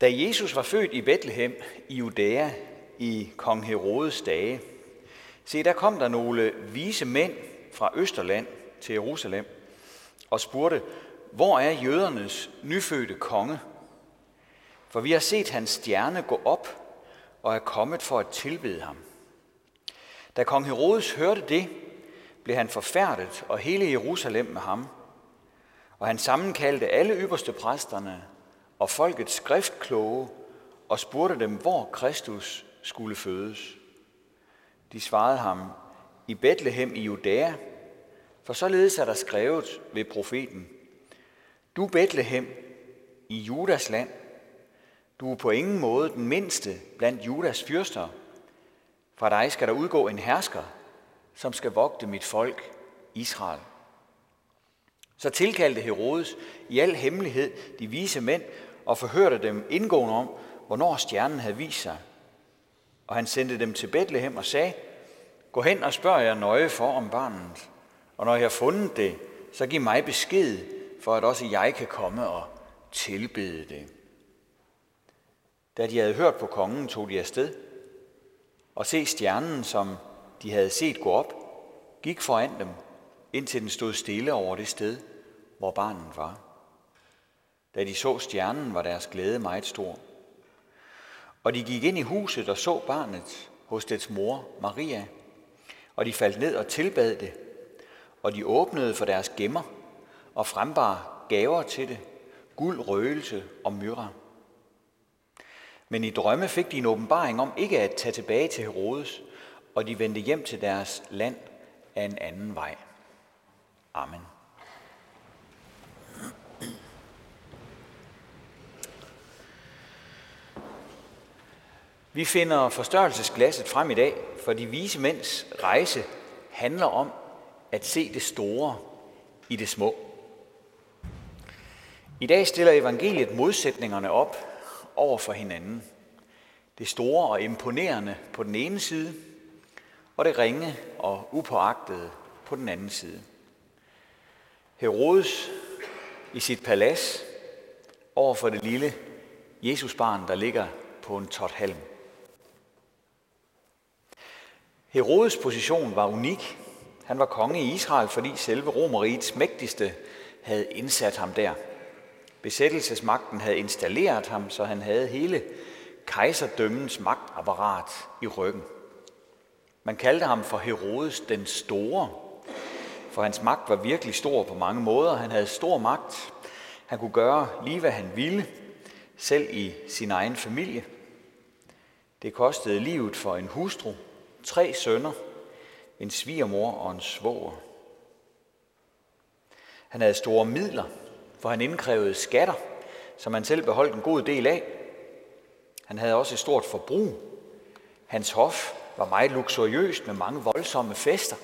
Da Jesus var født i Bethlehem i Judæa i kong Herodes dage, se, der kom der nogle vise mænd fra Østerland til Jerusalem og spurgte, hvor er jødernes nyfødte konge? For vi har set hans stjerne gå op og er kommet for at tilbede ham. Da kong Herodes hørte det, blev han forfærdet, og hele Jerusalem med ham. Og han sammenkaldte alle ypperste præsterne og folkets skriftkloge og spurgte dem, hvor Kristus skulle fødes. De svarede ham, i Bethlehem i Judæa, for således er der skrevet ved profeten, Du Bethlehem i Judas land, du er på ingen måde den mindste blandt Judas fyrster. Fra dig skal der udgå en hersker, som skal vogte mit folk, Israel. Så tilkaldte Herodes i al hemmelighed de vise mænd og forhørte dem indgående om, hvornår stjernen havde vist sig. Og han sendte dem til Bethlehem og sagde, Gå hen og spørg jer nøje for om barnet, og når jeg har fundet det, så giv mig besked, for at også jeg kan komme og tilbede det. Da de havde hørt på kongen, tog de afsted, og se stjernen, som de havde set gå op, gik foran dem, indtil den stod stille over det sted, hvor barnet var. Da de så stjernen, var deres glæde meget stor. Og de gik ind i huset og så barnet hos dets mor, Maria. Og de faldt ned og tilbad det. Og de åbnede for deres gemmer og frembar gaver til det, guld, røgelse og myrra. Men i drømme fik de en åbenbaring om ikke at tage tilbage til Herodes, og de vendte hjem til deres land af en anden vej. Amen. Vi finder forstørrelsesglasset frem i dag, for de vise mænds rejse handler om at se det store i det små. I dag stiller evangeliet modsætningerne op over for hinanden. Det store og imponerende på den ene side, og det ringe og upåagtede på den anden side. Herodes i sit palads over for det lille Jesusbarn, der ligger på en tot halm. Herodes position var unik. Han var konge i Israel, fordi selve Romerrigets mægtigste havde indsat ham der. Besættelsesmagten havde installeret ham, så han havde hele kejserdømmens magtapparat i ryggen. Man kaldte ham for Herodes den Store, for hans magt var virkelig stor på mange måder. Han havde stor magt. Han kunne gøre lige, hvad han ville, selv i sin egen familie. Det kostede livet for en hustru, tre sønner, en svigermor og en svoger. Han havde store midler, for han indkrævede skatter, som han selv beholdt en god del af. Han havde også et stort forbrug. Hans hof var meget luksuriøst med mange voldsomme fester.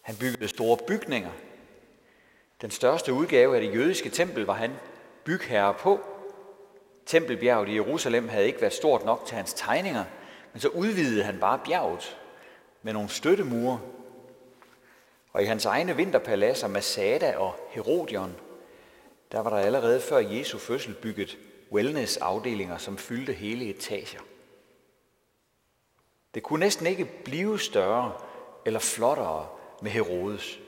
Han byggede store bygninger. Den største udgave af det jødiske tempel var han bygherre på. Tempelbjerget i Jerusalem havde ikke været stort nok til hans tegninger, men så udvidede han bare bjerget med nogle støttemure. Og i hans egne vinterpaladser, Masada og Herodion, der var der allerede før Jesu fødsel bygget wellness-afdelinger, som fyldte hele etager. Det kunne næsten ikke blive større eller flottere med Herodes,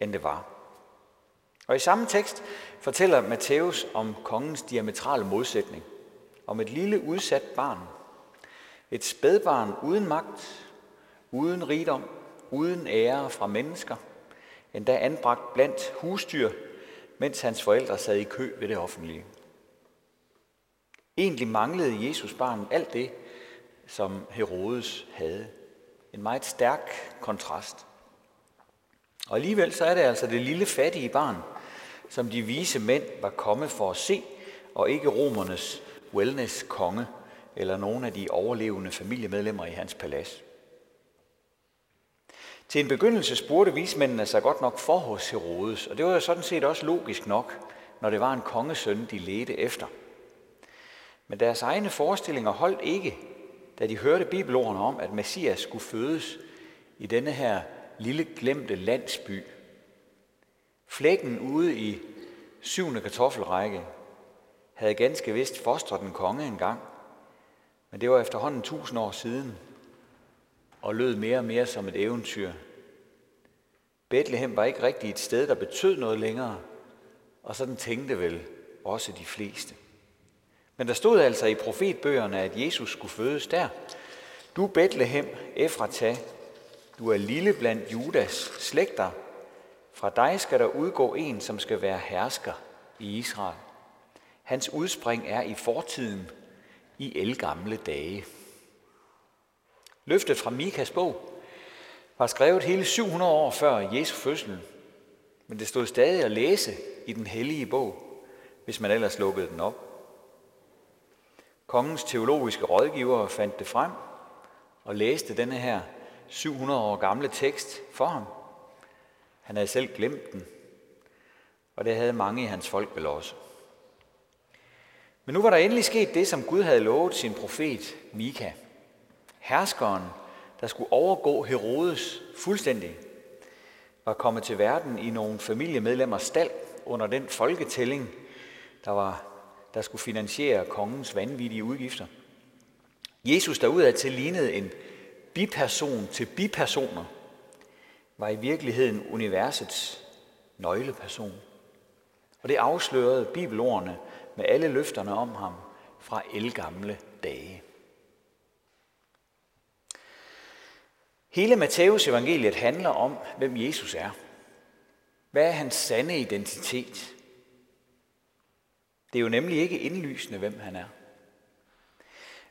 end det var. Og i samme tekst fortæller Matthæus om kongens diametrale modsætning, om et lille udsat barn, et spædbarn uden magt, uden rigdom, uden ære fra mennesker, endda anbragt blandt husdyr, mens hans forældre sad i kø ved det offentlige. Egentlig manglede Jesus barn alt det, som Herodes havde. En meget stærk kontrast. Og alligevel så er det altså det lille fattige barn, som de vise mænd var kommet for at se, og ikke romernes wellness-konge eller nogen af de overlevende familiemedlemmer i hans palads. Til en begyndelse spurgte vismændene sig godt nok for hos Herodes, og det var jo sådan set også logisk nok, når det var en kongesøn, de ledte efter. Men deres egne forestillinger holdt ikke, da de hørte bibelordene om, at Messias skulle fødes i denne her lille glemte landsby. Flækken ude i syvende kartoffelrække havde ganske vist fostret en konge engang, men det var efterhånden tusind år siden, og lød mere og mere som et eventyr. Bethlehem var ikke rigtig et sted, der betød noget længere, og sådan tænkte vel også de fleste. Men der stod altså i profetbøgerne, at Jesus skulle fødes der. Du Bethlehem, Efrata, du er lille blandt Judas slægter. Fra dig skal der udgå en, som skal være hersker i Israel. Hans udspring er i fortiden, i elgamle dage. Løftet fra Mikas bog var skrevet hele 700 år før Jesu fødsel, men det stod stadig at læse i den hellige bog, hvis man ellers lukkede den op. Kongens teologiske rådgiver fandt det frem og læste denne her 700 år gamle tekst for ham. Han havde selv glemt den, og det havde mange i hans folk vel også. Men nu var der endelig sket det, som Gud havde lovet sin profet Mika. Herskeren, der skulle overgå Herodes fuldstændig, var kommet til verden i nogle familiemedlemmers stald under den folketælling, der, var, der skulle finansiere kongens vanvittige udgifter. Jesus, der udad til lignede en biperson til bipersoner, var i virkeligheden universets nøgleperson. Og det afslørede bibelordene med alle løfterne om ham fra elgamle dage. Hele Matteus evangeliet handler om, hvem Jesus er. Hvad er hans sande identitet? Det er jo nemlig ikke indlysende, hvem han er.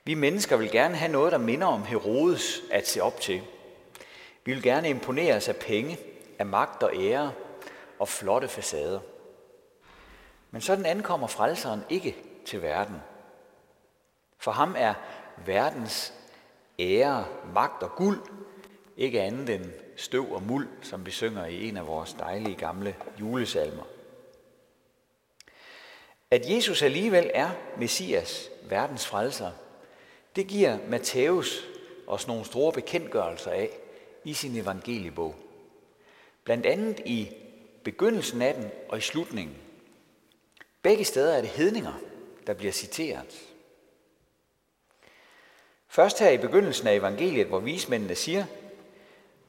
Vi mennesker vil gerne have noget, der minder om Herodes at se op til. Vi vil gerne imponeres af penge, af magt og ære og flotte facader. Men sådan ankommer frelseren ikke til verden. For ham er verdens ære, magt og guld ikke andet end støv og muld, som vi synger i en af vores dejlige gamle julesalmer. At Jesus alligevel er Messias, verdens frelser, det giver Matthæus os nogle store bekendtgørelser af i sin evangeliebog. Blandt andet i begyndelsen af den og i slutningen. Begge steder er det hedninger, der bliver citeret. Først her i begyndelsen af evangeliet, hvor vismændene siger,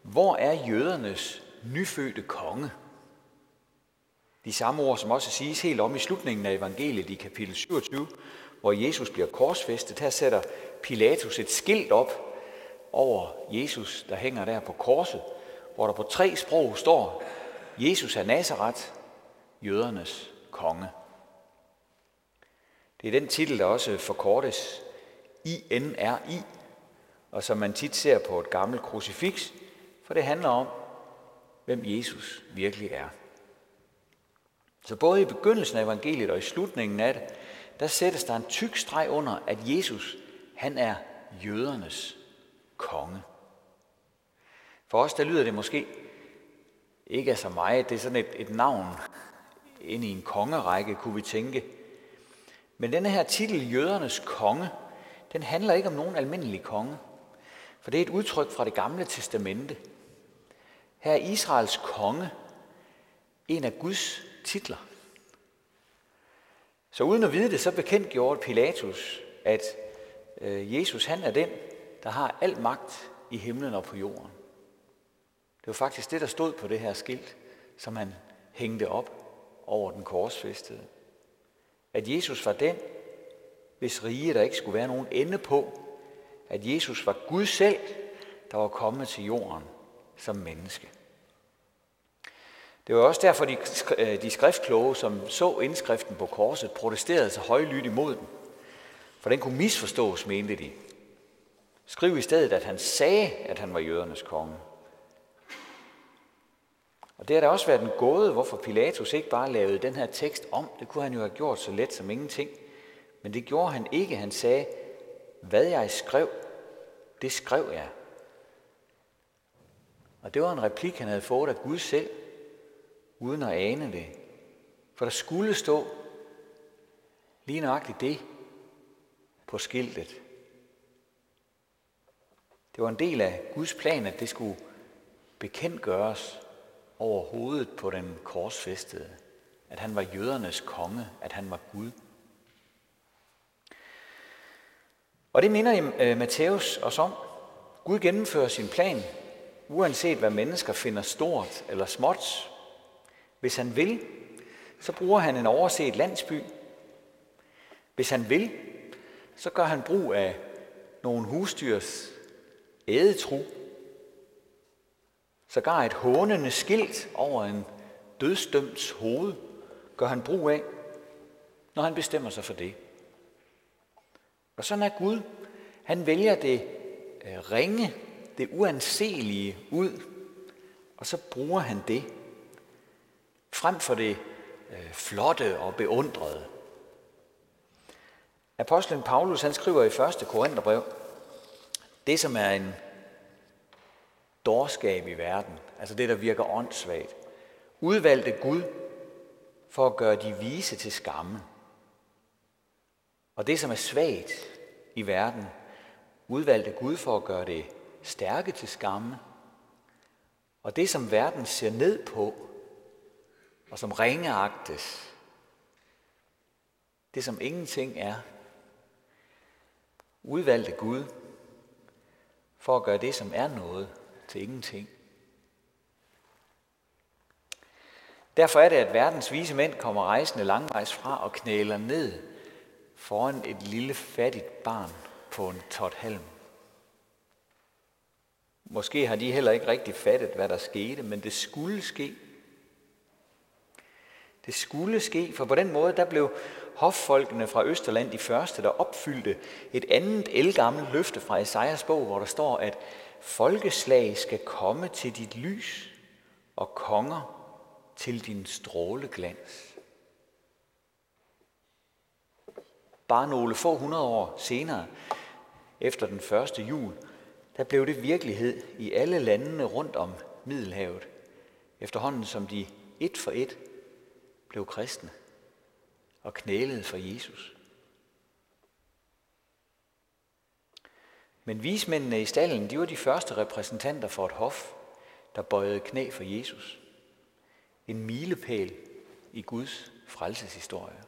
hvor er jødernes nyfødte konge? De samme ord, som også siges helt om i slutningen af evangeliet i kapitel 27, hvor Jesus bliver korsfæstet. Her sætter Pilatus et skilt op over Jesus, der hænger der på korset, hvor der på tre sprog står, Jesus er Nazareth, jødernes konge. Det er den titel, der også forkortes INRI, og som man tit ser på et gammelt krucifix, for det handler om, hvem Jesus virkelig er. Så både i begyndelsen af evangeliet og i slutningen af det, der sættes der en tyk streg under, at Jesus, han er jødernes konge. For os, der lyder det måske ikke af så meget. Det er sådan et, et navn ind i en kongerække, kunne vi tænke. Men denne her titel, jødernes konge, den handler ikke om nogen almindelig konge. For det er et udtryk fra det gamle testamente. Her er Israels konge en af Guds titler. Så uden at vide det, så bekendtgjorde Pilatus, at øh, Jesus han er den, der har al magt i himlen og på jorden. Det var faktisk det, der stod på det her skilt, som han hængte op over den korsfæstede. At Jesus var den, hvis rige der ikke skulle være nogen ende på. At Jesus var Gud selv, der var kommet til jorden som menneske. Det var også derfor, de, øh, de skriftkloge, som så indskriften på korset, protesterede så højlydt imod den. For den kunne misforstås, mente de. Skriv i stedet, at han sagde, at han var jødernes konge. Og det har da også været en gåde, hvorfor Pilatus ikke bare lavede den her tekst om. Det kunne han jo have gjort så let som ingenting. Men det gjorde han ikke. Han sagde, hvad jeg skrev, det skrev jeg. Og det var en replik, han havde fået af Gud selv, uden at ane det. For der skulle stå lige nøjagtigt det på skiltet. Det var en del af Guds plan, at det skulle bekendtgøres over hovedet på den korsfæstede. At han var jødernes konge, at han var Gud. Og det minder I øh, Matthæus os om. Gud gennemfører sin plan, uanset hvad mennesker finder stort eller småt. Hvis han vil, så bruger han en overset landsby. Hvis han vil, så gør han brug af nogle husdyrs ædetru. Sågar et hånende skilt over en dødsdømts hoved gør han brug af, når han bestemmer sig for det. Og sådan er Gud. Han vælger det øh, ringe, det uanselige ud, og så bruger han det frem for det øh, flotte og beundrede. Apostlen Paulus han skriver i 1. Korintherbrev, det som er en dårskab i verden, altså det der virker åndssvagt, udvalgte Gud for at gøre de vise til skamme. Og det som er svagt i verden, udvalgte Gud for at gøre det stærke til skamme. Og det som verden ser ned på, og som ringeagtes, det som ingenting er, udvalgte Gud for at gøre det, som er noget, til ingenting. Derfor er det, at verdens vise mænd kommer rejsende langvejs fra og knæler ned foran et lille fattigt barn på en tot halm. Måske har de heller ikke rigtig fattet, hvad der skete, men det skulle ske. Det skulle ske, for på den måde, der blev hoffolkene fra Østerland de første, der opfyldte et andet elgammelt løfte fra Esajas bog, hvor der står, at folkeslag skal komme til dit lys, og konger til din stråleglans. Bare nogle få hundrede år senere, efter den første jul, der blev det virkelighed i alle landene rundt om Middelhavet, efterhånden som de et for et blev kristne og knælede for Jesus. Men vismændene i stallen, de var de første repræsentanter for et hof, der bøjede knæ for Jesus. En milepæl i Guds frelseshistorie.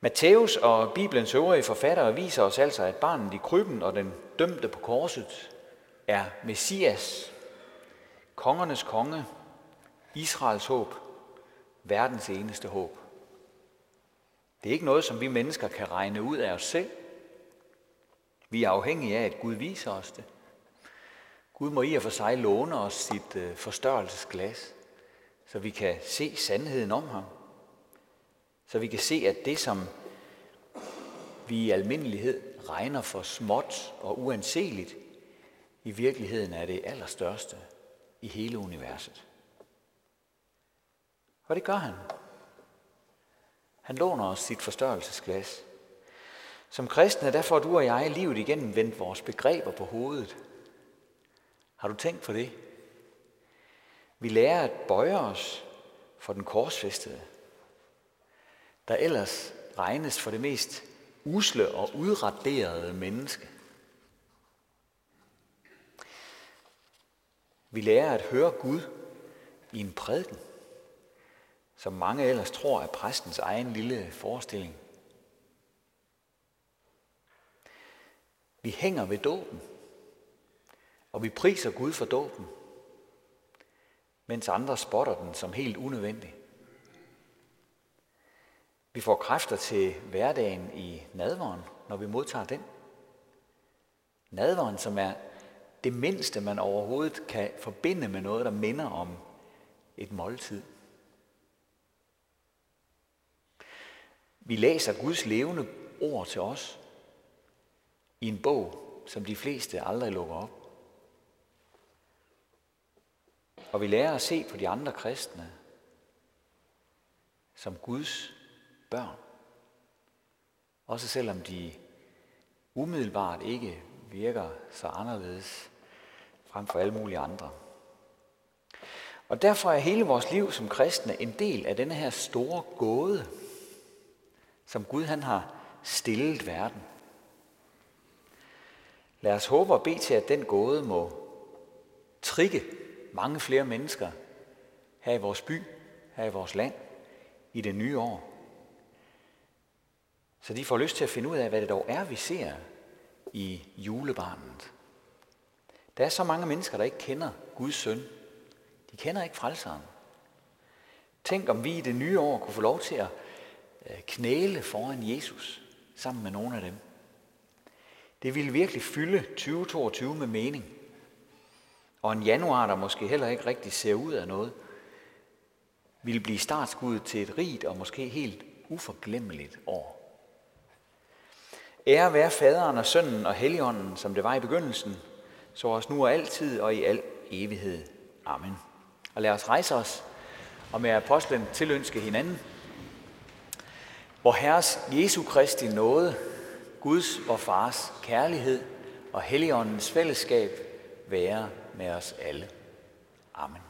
Matthæus og Bibelens øvrige forfattere viser os altså, at barnet i krybben og den dømte på korset er Messias, kongernes konge, Israels håb, verdens eneste håb. Det er ikke noget, som vi mennesker kan regne ud af os selv. Vi er afhængige af, at Gud viser os det. Gud må i og for sig låne os sit øh, forstørrelsesglas, så vi kan se sandheden om ham. Så vi kan se, at det, som vi i almindelighed regner for småt og uanseligt, i virkeligheden er det allerstørste i hele universet. Og det gør han. Han låner os sit forstørrelsesglas. Som kristne, der får du og jeg livet igennem vendt vores begreber på hovedet. Har du tænkt på det? Vi lærer at bøje os for den korsfæstede, der ellers regnes for det mest usle og udraderede menneske. Vi lærer at høre Gud i en prædiken, som mange ellers tror er præstens egen lille forestilling. Vi hænger ved dåben, og vi priser Gud for dåben, mens andre spotter den som helt unødvendig. Vi får kræfter til hverdagen i nadveren, når vi modtager den. Nadveren, som er det mindste, man overhovedet kan forbinde med noget, der minder om et måltid. Vi læser Guds levende ord til os i en bog, som de fleste aldrig lukker op. Og vi lærer at se på de andre kristne som Guds børn. Også selvom de umiddelbart ikke virker så anderledes frem for alle mulige andre. Og derfor er hele vores liv som kristne en del af denne her store gåde, som Gud han har stillet verden. Lad os håbe og bede til, at den gåde må trigge mange flere mennesker her i vores by, her i vores land, i det nye år. Så de får lyst til at finde ud af, hvad det dog er, vi ser i julebarnet. Der er så mange mennesker, der ikke kender Guds søn. De kender ikke frelseren. Tænk, om vi i det nye år kunne få lov til at øh, knæle foran Jesus sammen med nogle af dem. Det ville virkelig fylde 2022 med mening. Og en januar, der måske heller ikke rigtig ser ud af noget, ville blive startskuddet til et rigt og måske helt uforglemmeligt år. Ære være faderen og sønnen og helligånden, som det var i begyndelsen, så os nu og altid og i al evighed. Amen. Og lad os rejse os og med apostlen tilønske hinanden. Hvor Herres Jesu Kristi nåde, Guds og Fars kærlighed og Helligåndens fællesskab være med os alle. Amen.